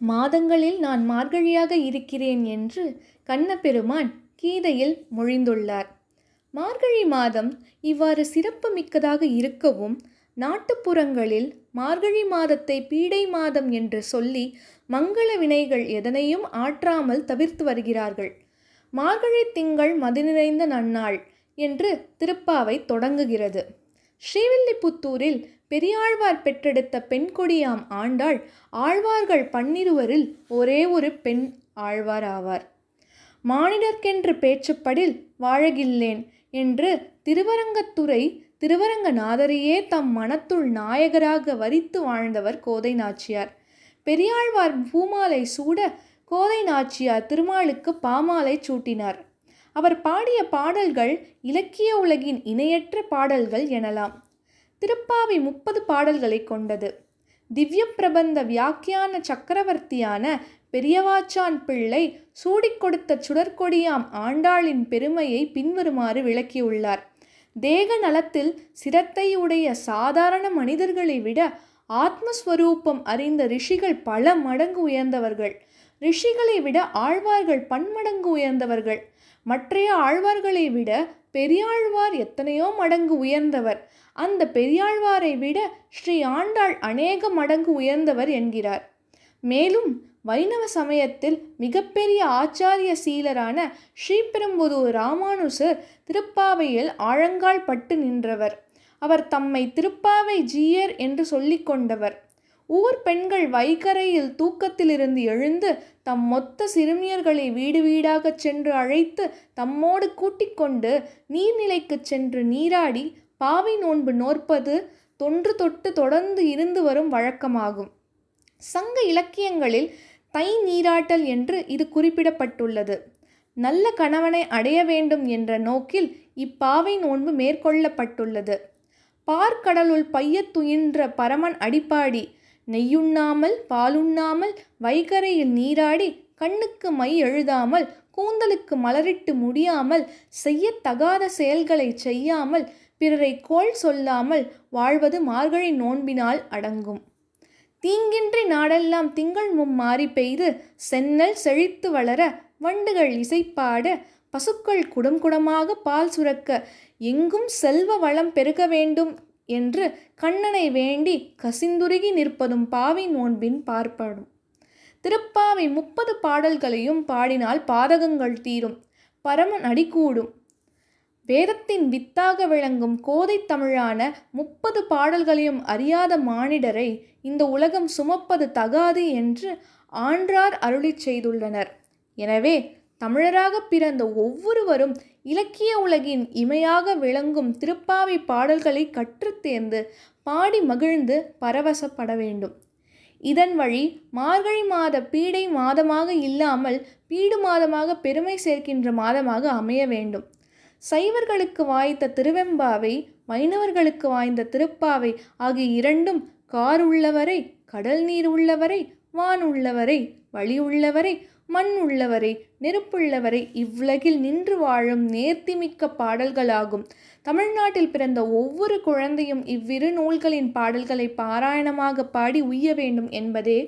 மாதங்களில் நான் மார்கழியாக இருக்கிறேன் என்று கண்ணபெருமான் கீதையில் மொழிந்துள்ளார். மார்கழி மாதம் இவ்வாறு சிறப்பு மிக்கதாக இருக்கவும் நாட்டுப்புறங்களில் மார்கழி மாதத்தை பீடை மாதம் என்று சொல்லி மங்கள வினைகள் எதனையும் ஆற்றாமல் தவிர்த்து வருகிறார்கள். மார்கழி திங்கள் மதிநிறைந்த நன்னாள் என்று திருப்பாவை தொடங்குகிறது. ஸ்ரீவில்லிபுத்தூரில் பெரியாழ்வார் பெற்றெடுத்த பெண்கொடியாம் ஆண்டாள் ஆழ்வார்கள் பன்னிருவரில் ஒரே ஒரு பெண் ஆழ்வார் ஆவார். மானிடர்க்கென்று பேச்சுப்படில் வாழகில்லேன் என்று திருவரங்கத்துறை திருவரங்கநாதரையே தம் மனத்துள் நாயகராக வரித்து வாழ்ந்தவர் கோதை நாச்சியார். பெரியாழ்வார் பூமாலை சூட கோதை நாச்சியார் திருமாலுக்கு பாமாலை சூட்டினார். அவர் பாடிய பாடல்கள் இலக்கிய உலகின் இணையற்ற பாடல்கள் எனலாம். திருப்பாவை முப்பது பாடல்களை கொண்டது. திவ்ய பிரபந்த வியாக்கியான சக்கரவர்த்தியான பெரியவாச்சான் பிள்ளை சூடிக் கொடுத்த சுடற்கொடியாம் ஆண்டாளின் பெருமையை பின்வருமாறு விளக்கியுள்ளார். தேக நலத்தில் சிரத்தை உடைய சாதாரண மனிதர்களை விட ஆத்மஸ்வரூபம் அறிந்த ரிஷிகள் பல மடங்கு உயர்ந்தவர்கள். ரிஷிகளை விட ஆழ்வார்கள் பன்மடங்கு உயர்ந்தவர்கள். மற்றைய ஆழ்வார்களை விட பெரியாழ்வார் எத்தனையோ மடங்கு உயர்ந்தவர். அந்த பெரியாழ்வாரை விட ஸ்ரீ ஆண்டாள் அநேக மடங்கு உயர்ந்தவர் என்கிறார். மேலும் வைணவ சமயத்தில் மிகப்பெரிய ஆச்சாரிய சீலரான ஸ்ரீபெரும்புதூர் ராமானுசர் திருப்பாவையில் ஆழங்கால் பட்டு நின்றவர். அவர் தம்மை திருப்பாவை ஜீயர் என்று சொல்லிக் கொண்டவர். ஊர் பெண்கள் வைகரையில் தூக்கத்திலிருந்து எழுந்து தம் மொத்த சிறுமியர்களை வீடு வீடாகச் சென்று அழைத்து தம்மோடு கூட்டிக் கொண்டு நீர்நிலைக்குச் சென்று நீராடி பாவை நோன்பு நோற்பது தொன்று தொட்டு தொடர்ந்து இருந்து வரும் வழக்கமாகும். சங்க இலக்கியங்களில் தை நீராட்டல் என்று இது குறிப்பிடப்பட்டுள்ளது. நல்ல கணவனை அடைய வேண்டும் என்ற நோக்கில் இப்பாவை நோன்பு மேற்கொள்ளப்பட்டுள்ளது. பார்க்கடலுள் பையத் துயின்ற பரமன் அடிப்பாடி நெய்யுண்ணாமல் பாலுண்ணாமல் வைகரையில் நீராடி கண்ணுக்கு மை எழுதாமல் கூந்தலுக்கு மலரிட்டு முடியாமல் செய்யத்தகாத செயல்களை செய்யாமல் பிறரை கோள் சொல்லாமல் வாழ்வது மார்கழி நோன்பினால் அடங்கும். தீங்கின்றி நாடெல்லாம் திங்கள் மும்மாறி பெய்து சென்னல் செழித்து வளர வண்டுகள் இசைப்பாட பசுக்கள் குடம் குடமாக பால் சுரக்க எங்கும் செல்வ வளம் பெருக வேண்டும் என்று கண்ணனை வேண்டி கசிந்துருகி நிற்பதும் பாவி நோன்பின் பார்ப்படும். திருப்பாவை முப்பது பாடல்களையும் பாடினால் பாதகங்கள் தீரும் பரமன் அடிக்கூடும் வேதத்தின் வித்தாக விளங்கும் கோதை தமிழான முப்பது பாடல்களையும் அறியாத மானிடரை இந்த உலகம் சுமப்பது தகாது என்று ஆன்றார் அருளிச் செய்துள்ளனர். எனவே தமிழராக பிறந்த ஒவ்வொருவரும் இலக்கிய உலகின் இமையாக விளங்கும் திருப்பாவை பாடல்களை கற்றுத் தேர்ந்து பாடி மகிழ்ந்து பரவசப்பட வேண்டும். இதன் வழி மார்கழி மாத பீடை மாதமாக இல்லாமல் பீடு மாதமாக பெருமை சேர்க்கின்ற மாதமாக அமைய வேண்டும். சைவர்களுக்கு வாய்த்த திருவெம்பாவை வைணவர்களுக்கு வாய்ந்த திருப்பாவை ஆகிய இரண்டும் கார் உள்ளவரை கடல் நீர் உள்ளவரை வான் உள்ளவரை வழி உள்ளவரை மண் உள்ளவரை நெருப்புள்ளவரை இவ்வுலகில் நின்று வாழும் நேர்த்திமிக்க பாடல்களாகும். தமிழ்நாட்டில் பிறந்த ஒவ்வொரு குழந்தையும் இவ்விரு நூல்களின் பாடல்களை பாராயணமாக பாடி உய்ய வேண்டும் என்பதே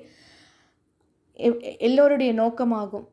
எல்லோருடைய நோக்கமாகும்.